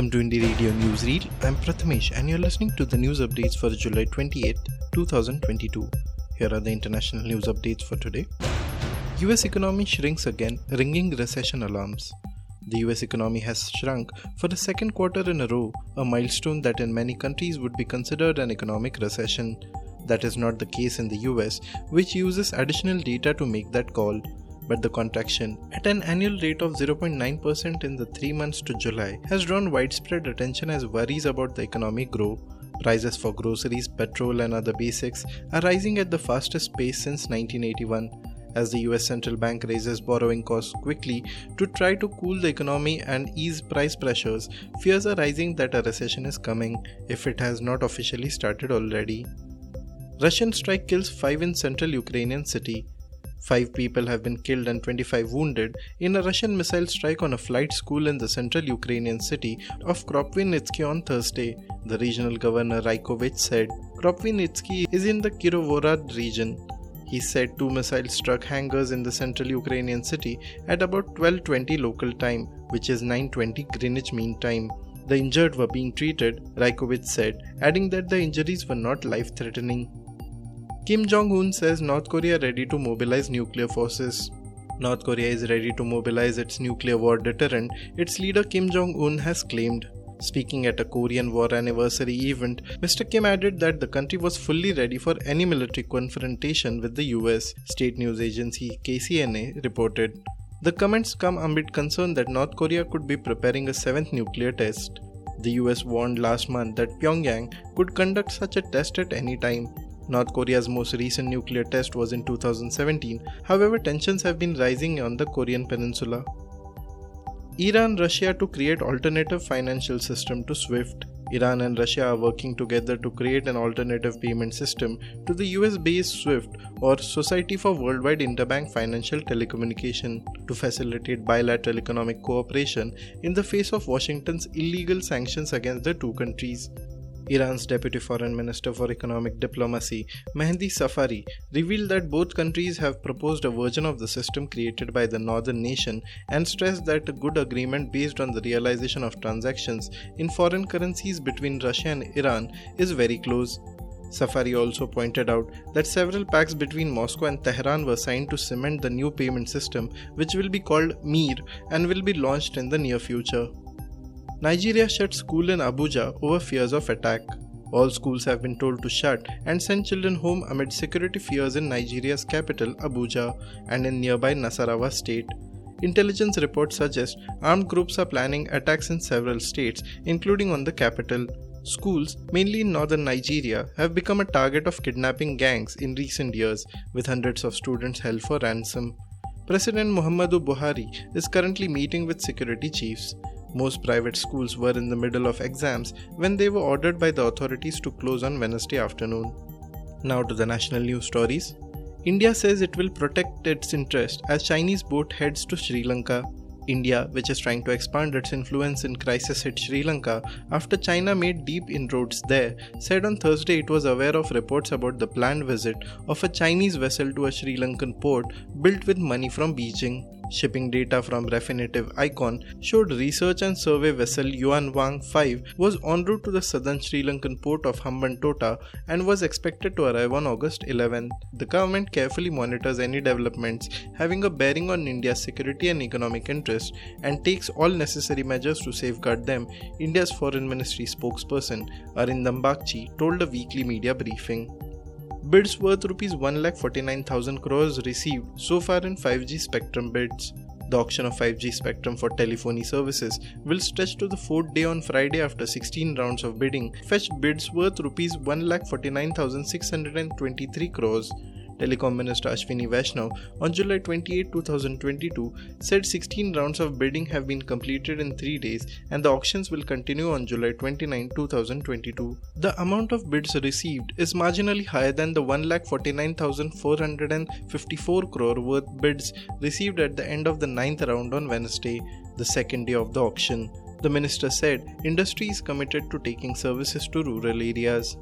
Welcome to Indie Radio Newsreel. I'm Prathamesh and you're listening to the news updates for July 28, 2022. Here are the international news updates for today. US economy shrinks again, ringing recession alarms. The US economy has shrunk for the second quarter in a row, a milestone that in many countries would be considered an economic recession. That is not the case in the US, which uses additional data to make that call but the contraction, at an annual rate of 0.9% in the three months to July, has drawn widespread attention as worries about the economic growth. Prices for groceries, petrol, and other basics are rising at the fastest pace since 1981 as the US central bank raises borrowing costs quickly to try to cool the economy and ease price pressures, fears are rising that a recession is coming if it has not officially started already. Russian strike kills 5 in central Ukrainian city. Five people have been killed and 25 wounded in a Russian missile strike on a flight school in the central Ukrainian city of Kropyvnytsky on Thursday, the regional governor Raikovich said. Kropyvnytsky is in the Kirovohrad region. He said two missiles struck hangars in the central Ukrainian city at about 12:20 local time, which is 9:20 Greenwich Mean Time. The injured were being treated, Raikovich said, adding that the injuries were not life-threatening. Kim Jong un says North Korea ready to mobilize nuclear forces. North Korea is ready to mobilize its nuclear war deterrent, its leader Kim Jong un has claimed. Speaking at a Korean War anniversary event, Mr. Kim added that the country was fully ready for any military confrontation with the US, state news agency KCNA reported. The comments come amid concern that North Korea could be preparing a seventh nuclear test. The US warned last month that Pyongyang could conduct such a test at any time, North Korea's most recent nuclear test was in 2017. However, tensions have been rising on the Korean peninsula. Iran Russia to create alternative financial system to SWIFT. Iran and Russia are working together to create an alternative payment system to the US based SWIFT or Society for Worldwide Interbank Financial Telecommunication to facilitate bilateral economic cooperation in the face of Washington's illegal sanctions against the two countries. Iran's Deputy Foreign Minister for Economic Diplomacy, Mehdi Safari, revealed that both countries have proposed a version of the system created by the northern nation and stressed that a good agreement based on the realization of transactions in foreign currencies between Russia and Iran is very close. Safari also pointed out that several pacts between Moscow and Tehran were signed to cement the new payment system, which will be called MIR and will be launched in the near future. Nigeria shut school in Abuja over fears of attack. All schools have been told to shut and send children home amid security fears in Nigeria's capital, Abuja, and in nearby Nasarawa state. Intelligence reports suggest armed groups are planning attacks in several states, including on the capital. Schools, mainly in northern Nigeria, have become a target of kidnapping gangs in recent years, with hundreds of students held for ransom. President Muhammadu Buhari is currently meeting with security chiefs. Most private schools were in the middle of exams when they were ordered by the authorities to close on Wednesday afternoon. Now to the national news stories. India says it will protect its interest as Chinese boat heads to Sri Lanka. India, which is trying to expand its influence in crisis hit Sri Lanka after China made deep inroads there, said on Thursday it was aware of reports about the planned visit of a Chinese vessel to a Sri Lankan port built with money from Beijing. Shipping data from Refinitiv Eikon showed research and survey vessel Yuan Wang 5 was en route to the southern Sri Lankan port of Hambantota and was expected to arrive on August 11. The government carefully monitors any developments having a bearing on India's security and economic interests and takes all necessary measures to safeguard them, India's Foreign Ministry spokesperson Arindam Bagchi told a weekly media briefing. Bids worth rupees 1,49,000 crores received so far in 5G spectrum bids. The auction of 5G spectrum for telephony services will stretch to the fourth day on Friday after 16 rounds of bidding fetched bids worth rupees 1,49,623 crores. Telecom Minister Ashwini Vaishnaw on July 28, 2022 said 16 rounds of bidding have been completed in 3 days and the auctions will continue on July 29, 2022. The amount of bids received is marginally higher than the 1,49,454 crore worth bids received at the end of the ninth round on Wednesday, the second day of the auction. The minister said industry is committed to taking services to rural areas.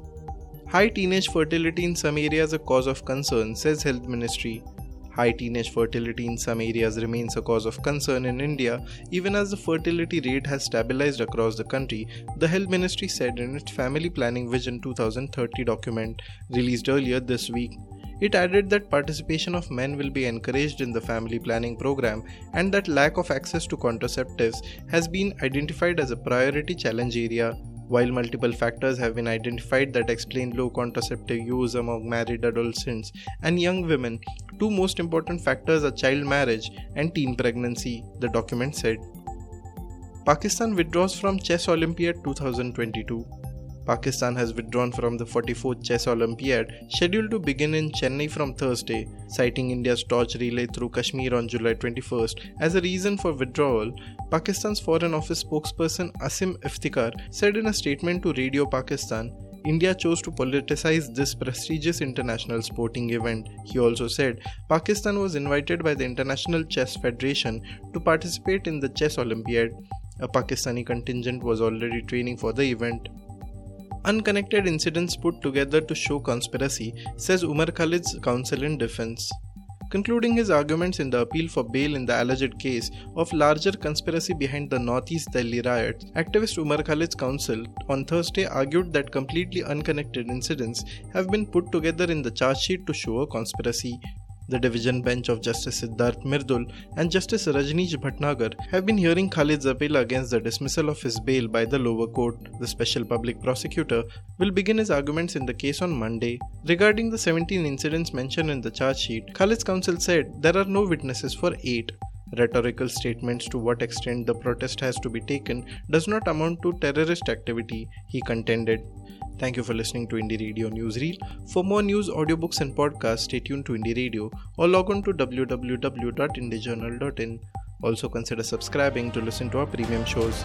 High teenage fertility in some areas a cause of concern, says Health Ministry. High teenage fertility in some areas remains a cause of concern in India, even as the fertility rate has stabilized across the country, the Health Ministry said in its Family Planning Vision 2030 document released earlier this week. It added that participation of men will be encouraged in the family planning program and that lack of access to contraceptives has been identified as a priority challenge area. While multiple factors have been identified that explain low contraceptive use among married adolescents and young women, two most important factors are child marriage and teen pregnancy, the document said. Pakistan withdraws from Chess Olympiad 2022. Pakistan has withdrawn from the 44th Chess Olympiad, scheduled to begin in Chennai from Thursday, citing India's torch relay through Kashmir on July 21st. As a reason for withdrawal, Pakistan's Foreign Office spokesperson Asim Iftikhar said in a statement to Radio Pakistan India chose to politicize this prestigious international sporting event. He also said Pakistan was invited by the International Chess Federation to participate in the Chess Olympiad. A Pakistani contingent was already training for the event. Unconnected incidents put together to show conspiracy, says Umar Khalid's counsel in defense. Concluding his arguments in the appeal for bail in the alleged case of larger conspiracy behind the Northeast Delhi riots, activist Umar Khalid's counsel on Thursday argued that completely unconnected incidents have been put together in the charge sheet to show a conspiracy the division bench of Justice Siddharth Mridul and Justice Rajneesh Bhatnagar have been hearing Khalid's appeal against the dismissal of his bail by the lower court. The special public prosecutor will begin his arguments in the case on Monday. Regarding the 17 incidents mentioned in the charge sheet, Khalid's counsel said there are no witnesses for 8. Rhetorical statements to what extent the protest has to be taken does not amount to terrorist activity, he contended. Thank you for listening to Indie Radio Newsreel. For more news, audiobooks, and podcasts, stay tuned to Indie Radio or log on to www.indiejournal.in. Also, consider subscribing to listen to our premium shows.